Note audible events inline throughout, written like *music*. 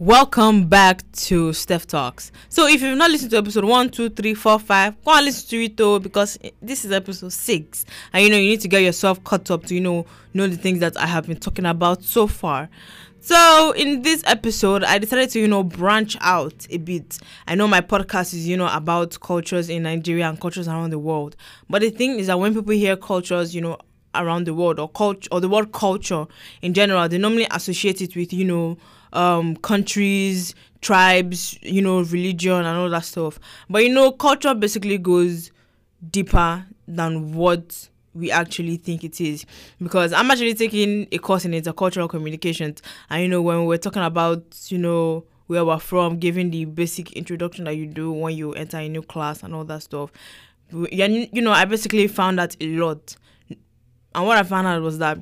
Welcome back to Steph Talks. So, if you've not listened to episode one, two, three, four, five, go and listen to it though, because this is episode six, and you know you need to get yourself caught up to you know know the things that I have been talking about so far. So, in this episode, I decided to you know branch out a bit. I know my podcast is you know about cultures in Nigeria and cultures around the world, but the thing is that when people hear cultures, you know around the world or culture or the word culture in general, they normally associate it with you know um, countries, tribes, you know, religion and all that stuff. But you know, culture basically goes deeper than what we actually think it is. Because I'm actually taking a course in intercultural communications. And you know when we're talking about you know where we're from giving the basic introduction that you do when you enter a new class and all that stuff you know I basically found out a lot. And what I found out was that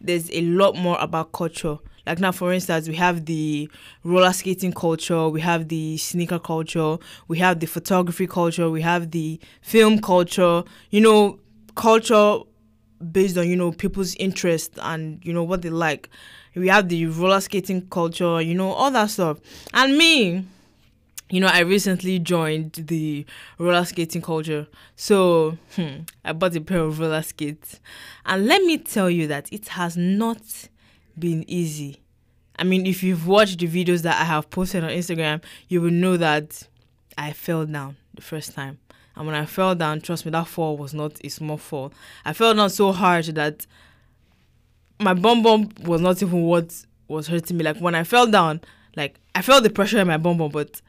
there's a lot more about culture like now, for instance, we have the roller skating culture, we have the sneaker culture, we have the photography culture, we have the film culture. You know, culture based on you know people's interest and you know what they like. We have the roller skating culture, you know, all that stuff. And me, you know, I recently joined the roller skating culture. So hmm, I bought a pair of roller skates. And let me tell you that it has not been easy. I mean, if you've watched the videos that I have posted on Instagram, you will know that I fell down the first time. And when I fell down, trust me, that fall was not a small fall. I fell down so hard that my bum bum was not even what was hurting me. Like when I fell down, like I felt the pressure in my bum bum, but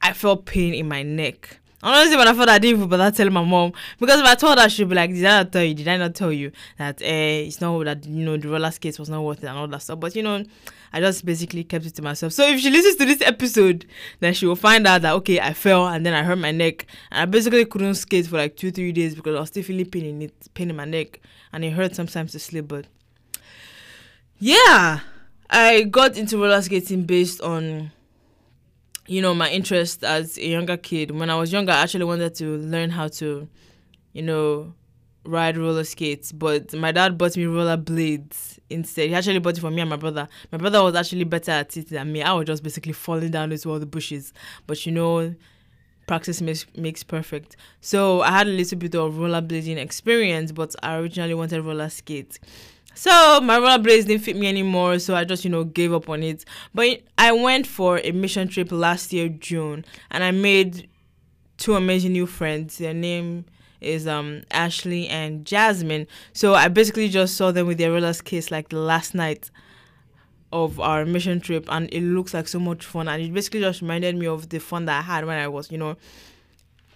I felt pain in my neck. Honestly, when I thought I didn't even bother telling my mom because if I told her, she'd be like, "Did I not tell you? Did I not tell you that eh, it's not that you know the roller skates was not worth it and all that stuff?" But you know, I just basically kept it to myself. So if she listens to this episode, then she will find out that okay, I fell and then I hurt my neck and I basically couldn't skate for like two three days because I was still feeling pain in it, pain in my neck, and it hurt sometimes to sleep. But yeah, I got into roller skating based on you know, my interest as a younger kid. When I was younger, I actually wanted to learn how to, you know, ride roller skates. But my dad bought me roller blades instead. He actually bought it for me and my brother. My brother was actually better at it than me. I was just basically falling down into all the bushes. But you know, practice makes makes perfect. So I had a little bit of rollerblading experience, but I originally wanted roller skates. So my rollerblades didn't fit me anymore, so I just you know gave up on it. But I went for a mission trip last year June, and I made two amazing new friends. Their name is um Ashley and Jasmine. So I basically just saw them with their roller skates like the last night of our mission trip and it looks like so much fun and it basically just reminded me of the fun that I had when I was, you know,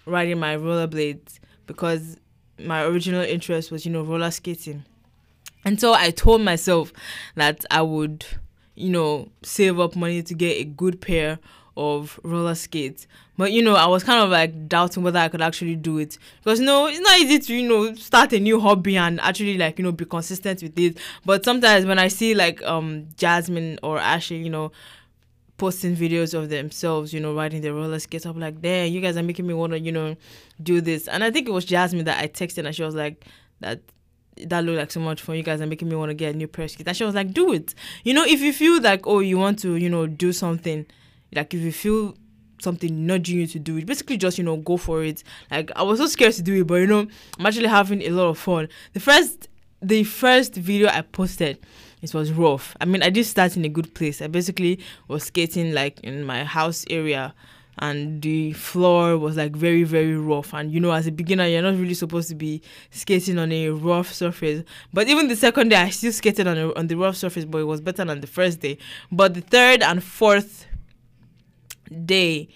riding my rollerblades because my original interest was, you know, roller skating. And so I told myself that I would, you know, save up money to get a good pair of roller skates. But you know, I was kind of like doubting whether I could actually do it because you know it's not easy to you know start a new hobby and actually like you know be consistent with it. But sometimes when I see like um Jasmine or Ashley, you know, posting videos of themselves, you know, riding their roller skates, I'm like, damn, you guys are making me want to you know do this. And I think it was Jasmine that I texted and she was like that that looked like so much fun. You guys and making me want to get a new pair of skates. And she was like, do it. You know, if you feel like, oh, you want to, you know, do something, like if you feel something nudging you to do it, basically just, you know, go for it. Like I was so scared to do it, but you know, I'm actually having a lot of fun. The first the first video I posted, it was rough. I mean I did start in a good place. I basically was skating like in my house area and the floor was like very very rough. And you know as a beginner you're not really supposed to be skating on a rough surface. But even the second day i still skated on, a, on the rough surface but it was better than the first day. But the third and fourth day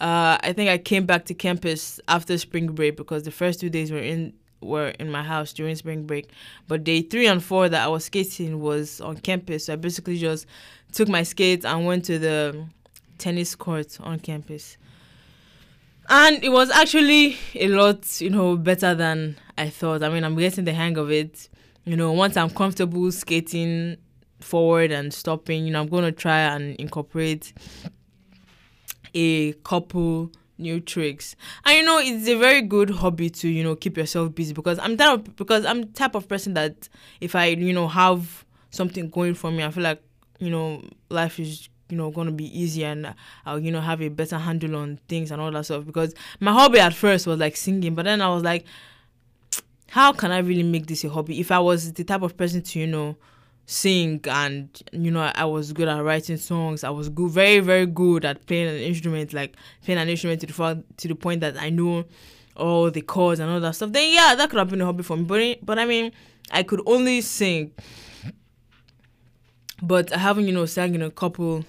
uh, i think i came back to campus after spring break because the first two days were in were in my house during spring break. But day three and four that i was skating was on campus. So i basically just took my skates and went to the tennis court on campus. And it was actually a lot, you know, better than I thought. I mean, I'm getting the hang of it. You know, once I'm comfortable skating forward and stopping, you know, I'm going to try and incorporate a couple new tricks. And you know, it's a very good hobby to, you know, keep yourself busy because I'm that because I'm type of person that if I, you know, have something going for me, I feel like you know, life is you know to be easier and I'll you know have a better handle on things and all that stuff. Because my hobby at first was like singing but then I was like *tsk* how can I really make this a hobby? If I was the type of person to you know sing and you know I was good at writing songs I was good very very good at playing an instrument like playing an instrument to the far, to the point that I know all the chords and all that stuff then yeah that could have been a hobby for me. But but I mean I could only sing. But I haven't you know sang in a couple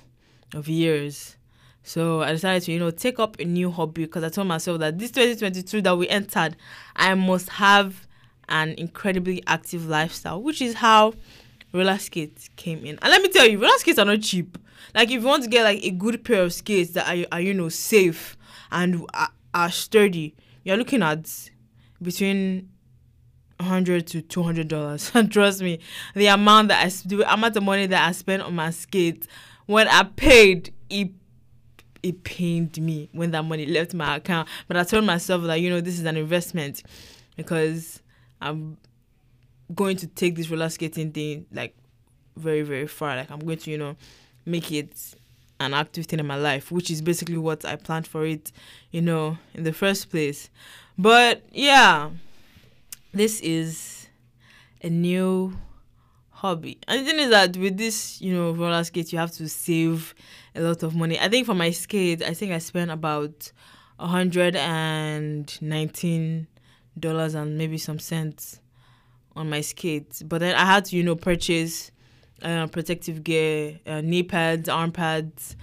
of years. So I decided to, you know, take up a new hobby because I told myself that this 2022 that we entered, I must have an incredibly active lifestyle, which is how roller skates came in. And let me tell you, roller skates are not cheap. Like if you want to get like a good pair of skates that are, are you know safe and are, are sturdy, you're looking at between hundred to two hundred dollars. *laughs* And trust me, the amount that I the amount of money that I spent on my skates when I paid, it it pained me when that money left my account. But I told myself that you know this is an investment because I'm going to take this roller skating thing like very very far. Like I'm going to you know make it an active thing in my life, which is basically what I planned for it, you know, in the first place. But yeah, this is a new hobby. And the thing is that with this, you know, roller skate, you have to save a lot of money. I think for my skate, I think I spent about hundred and nineteen dollars and maybe some cents on my skate. But then I had to, you know, purchase uh, protective gear, uh, knee pads, arm pads,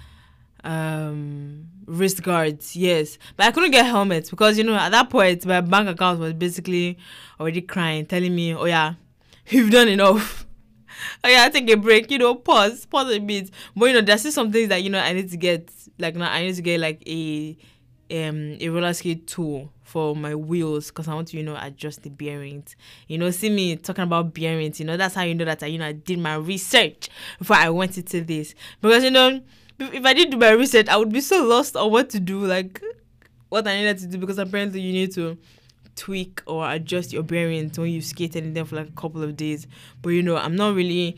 um, wrist guards. Yes, but I couldn't get helmets because you know at that point my bank account was basically already crying, telling me, "Oh yeah, you've done enough." Oh yeah, take a break, you know, pause, pause a bit. But you know, there's still some things that you know I need to get. Like now, I need to get like a um a roller skate tool for my wheels because I want to you know adjust the bearings. You know, see me talking about bearings. You know, that's how you know that I you know I did my research before I went into this because you know if I did do my research, I would be so lost on what to do, like what I needed to do because apparently you need to tweak or adjust your bearings when you skated in them for like a couple of days. But you know, I'm not really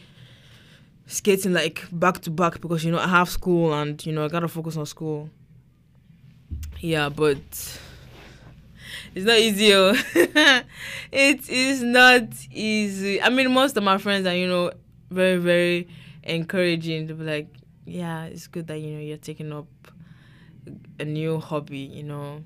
skating like back to back because you know I have school and you know I gotta focus on school. Yeah, but it's not easy. *laughs* It is not easy. I mean, most of my friends are you know very very encouraging to be like, yeah, it's good that you know you're taking up a new hobby. You know,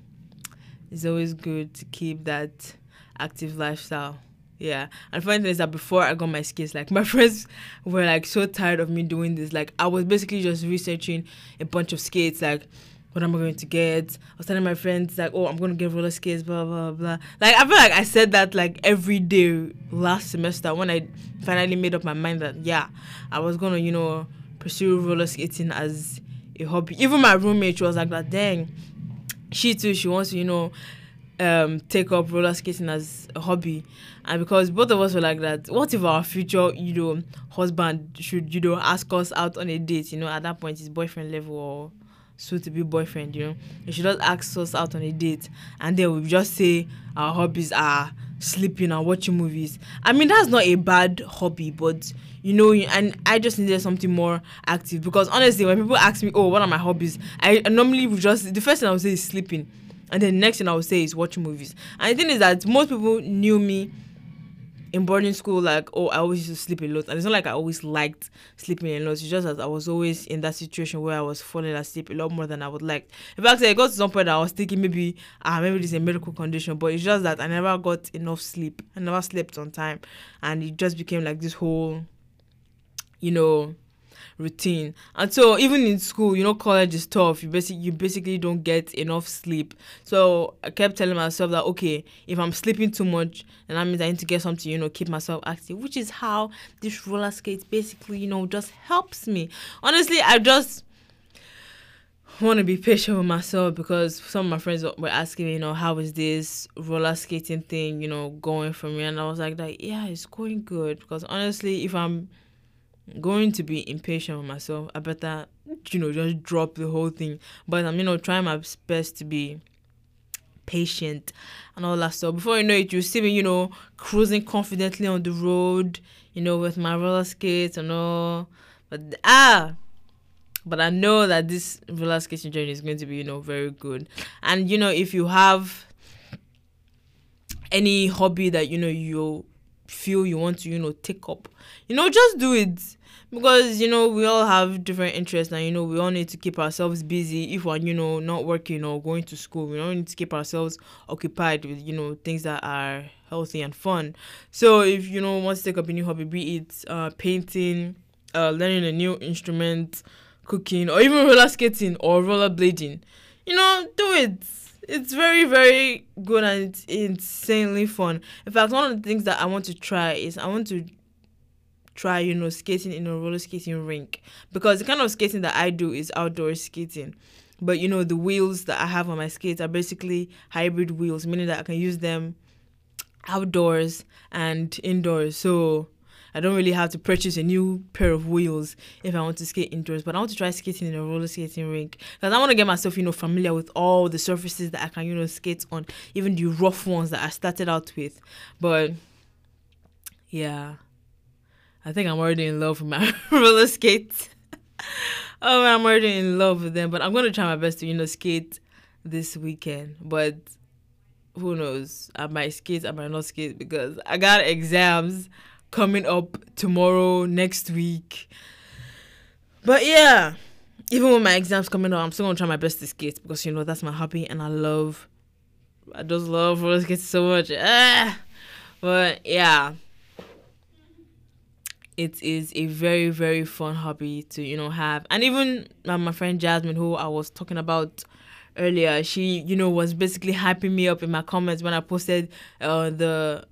it's always good to keep that active lifestyle. Yeah. And funny thing is that before I got my skills, like *laughs* my friends were like so tired of me doing this. Like I was basically just researching a bunch of skates, like what am I going to get? I was telling my friends like, oh, I'm gonna get roller skates, blah blah blah. Like I feel like I said that like every day last semester when I finally made up my mind that yeah, I was gonna you know pursue roller skating as a hobby. Even my roommate was like that. Dang, she too she wants to you know um take up roller skating as a hobby. And because both of us were like that what if our future you know husband should you know ask us out on a date you know at that point his boyfriend level or be boyfriend you know? He should just ask us out on a date and then we just say our hobbies are sleeping and watching movies. I mean that's not a bad hobby but you know and i just needed something more active because honestly when people ask me oh what are my hobbies? I normally would just the first thing i would say is sleeping and then the next thing i would say is watching movies. And the thing is that most people knew me in boarding school, like, oh, I always used to sleep a lot. And it's not like I always liked sleeping a lot. It's just that I was always in that situation where I was falling asleep a lot more than I would like. In fact, I got to some point I was thinking maybe, ah, maybe this is a medical condition. But it's just that I never got enough sleep. I never slept on time. And it just became like this whole you know, routine. And so even in school, you know, college is tough. You basically you basically don't get enough sleep. So I kept telling myself that okay, if I'm sleeping too much, then that means I need to get something, you know, keep myself active. Which is how this roller skate basically, you know, just helps me. Honestly, I just want to be patient with myself because some of my friends were asking me, you know, how is this roller skating thing, you know, going for me? And I was like, that yeah, it's going good. Because honestly, if I'm going to be impatient with myself. I better, you know, just drop the whole thing. But I'm, you know, trying my best to be patient and all that stuff. Before you know it, you see me, you know, cruising confidently on the road, you know, with my roller skates and all. But ah, but I know that this roller skating journey is going to be, you know, very good. And you know, if you have any hobby that you know you feel you want to, you know, take up, you know, just do it. Because you know we all have different interests and you know we all need to keep ourselves busy. If we're you know not working or going to school we all need to keep ourselves occupied with you know things that are healthy and fun. So if you know want to take up a new hobby be it uh, painting uh, learning a new instrument cooking or even roller skating or roller blading you know do it it's very very good and it's insanely fun in fact one of the things that i want to try is i want to try, you know, skating in a roller skating rink because the kind of skating that I do is outdoor skating. But you know, the wheels that I have on my skates are basically hybrid wheels, meaning that I can use them outdoors and indoors. So I don't really have to purchase a new pair of wheels if I want to skate indoors. But I want to try skating in a roller skating rink because I want to get myself, you know, familiar with all the surfaces that I can, you know, skate on, even the rough ones that I started out with. But yeah, I think I'm already in love with my *laughs* roller skates. *laughs* oh, I'm already in love with them. But I'm gonna try my best to, you know, skate this weekend. But who knows? I might skate, I might not skate because I got exams coming up tomorrow, next week. But yeah, even with my exams coming up, I'm still gonna try my best to skate because you know that's my hobby and I love I just love roller skates so much. Ah. But yeah it is a very very fun hobby to you know have and even my friend jasmine who i was talking about earlier she you know was basically hyping me up in my comments when i posted uh the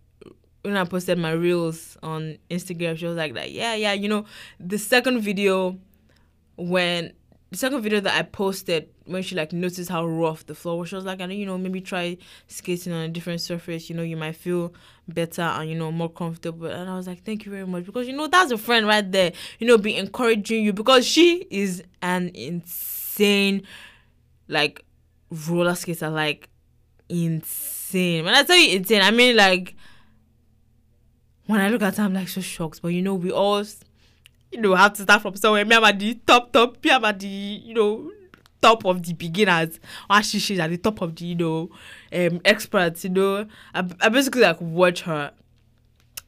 when i posted my reels on instagram she was like that yeah yeah you know the second video when the second video that I posted when she like noticed how rough the floor was, she was like, and you know, maybe try skating on a different surface. You know, you might feel better and you know more comfortable. And I was like, thank you very much because you know that's a friend right there. You know, be encouraging you because she is an insane like roller skater, like insane. When I tell you insane, I mean like when I look at her, I'm like so shocked. But you know, we all you know, have to start from somewhere. Me, I'm at the top, top. Me, I'm at the, you know, top of the beginners. Or she, she's at the top of the, you know, um, experts, you know. I, I basically like watch her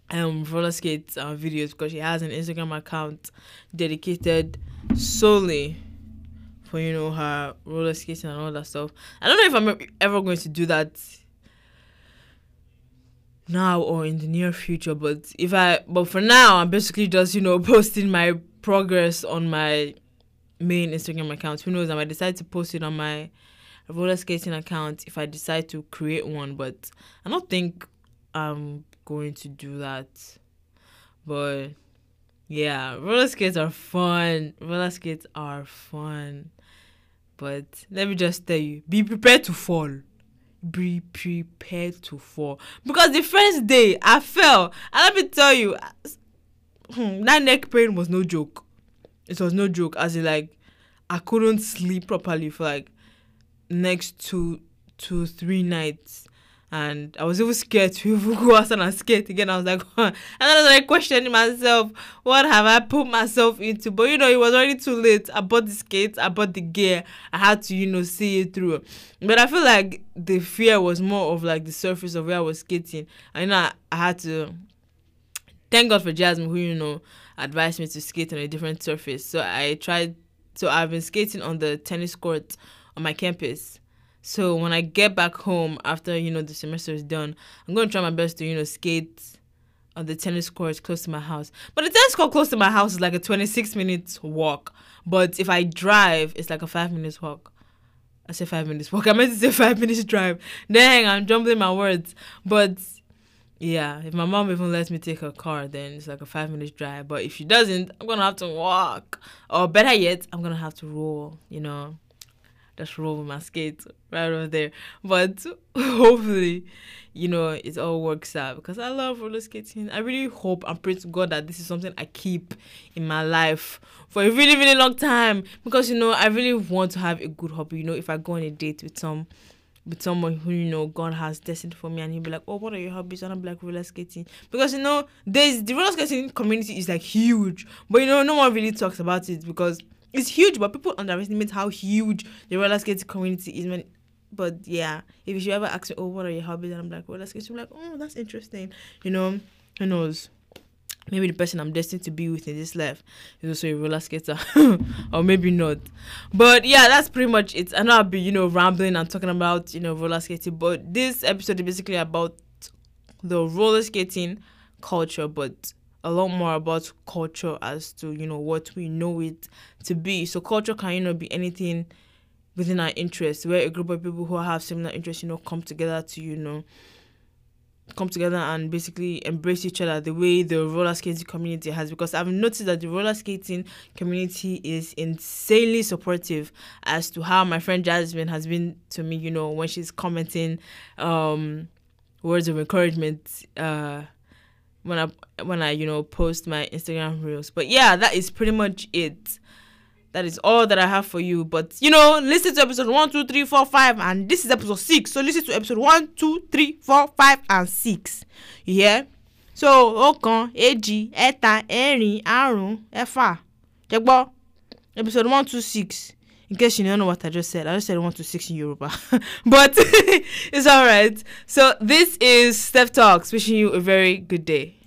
um roller skate uh, videos because she has an Instagram account dedicated solely for you know her roller skating and all that stuff. I don't know if I'm ever going to do that now or in the near future but if i but for now i'm basically just you know *laughs* posting my progress on my main instagram account. Who knows? I might decide to post it on my roller skating account if i decide to create one but i don't think i'm going to do that. But yeah roller skates are fun. Roller skates are fun. But let me just tell you be prepared to fall be prepared to fall. Because the first day I fell. And let me tell you hmm, that neck pain was no joke. It was no joke as in like I couldn't sleep properly for like next two two three nights and I was even scared to even go outside and skate again. I was like, *laughs* and then I was like questioning myself, what have I put myself into? But you know, it was already too late. I bought the skates, I bought the gear. I had to, you know, see it through. But I feel like the fear was more of like the surface of where I was skating. And you know, I, I had to thank God for Jasmine, who you know advised me to skate on a different surface. So I tried. So I've been skating on the tennis court on my campus so when I get back home after you know the semester is done, I'm gonna try my best to you know skate on the tennis court close to my house. But the tennis court close to my house is like a 26 minutes walk. But if I drive, it's like a five minutes walk. I say five minutes walk. *laughs* I meant to say five minutes drive. Dang, I'm jumbling my words. But yeah, if my mom even lets me take her car, then it's like a five minutes drive. But if she doesn't, I'm gonna have to walk. Or better yet, I'm gonna have to roll, you know just roll with my skates right over there. But *laughs* hopefully, you know, it all works out because I love roller skating. I really hope and pray to God that this is something I keep in my life for a really, really long time because, you know, I really want to have a good hobby. You know, if I go on a date with some with someone who you know God has destined for me, and he'll be like, "Oh, what are your hobbies?" And I'm like, "Roller skating," because you know, there's the roller skating community is like huge, but you know, no one really talks about it because it's huge, but people underestimate how huge the roller skating community is. When, but yeah, if you ever ask me, "Oh, what are your hobbies?" and I'm like, "Roller skating," like, "Oh, that's interesting," you know, who knows maybe the person I'm destined to be with in this life is also a roller skater, *laughs* or maybe not. But yeah, that's pretty much it. I know I'll be, you know, rambling and talking about, you know, roller skating, but this episode is basically about the roller skating culture, but a lot more about culture as to, you know, what we know it to be. So culture can, you know, be anything within our interests, where a group of people who have similar interests, you know, come together to, you know, come together and basically embrace each other the way the roller skating community has because I've noticed that the roller skating community is insanely supportive as to how my friend Jasmine has been to me, you know, when she's commenting um words of encouragement uh when I when I, you know, post my Instagram reels. But yeah, that is pretty much it. That is all that I have for you. But you know, listen to episode one, two, three, four, five, and this is episode six. So listen to episode one, two, three, four, five, and six. You hear? So ọ̀kan, èjì, ẹ̀ta, ẹ̀rin, àrún, ẹ̀fà. Jẹ́gbọ́. Episode one, two, six. In case you don't know what I just said, I just said one to six in Yoruba. *laughs* but *laughs* it's alright. So this is Steph Talks. Wishing you a very good day.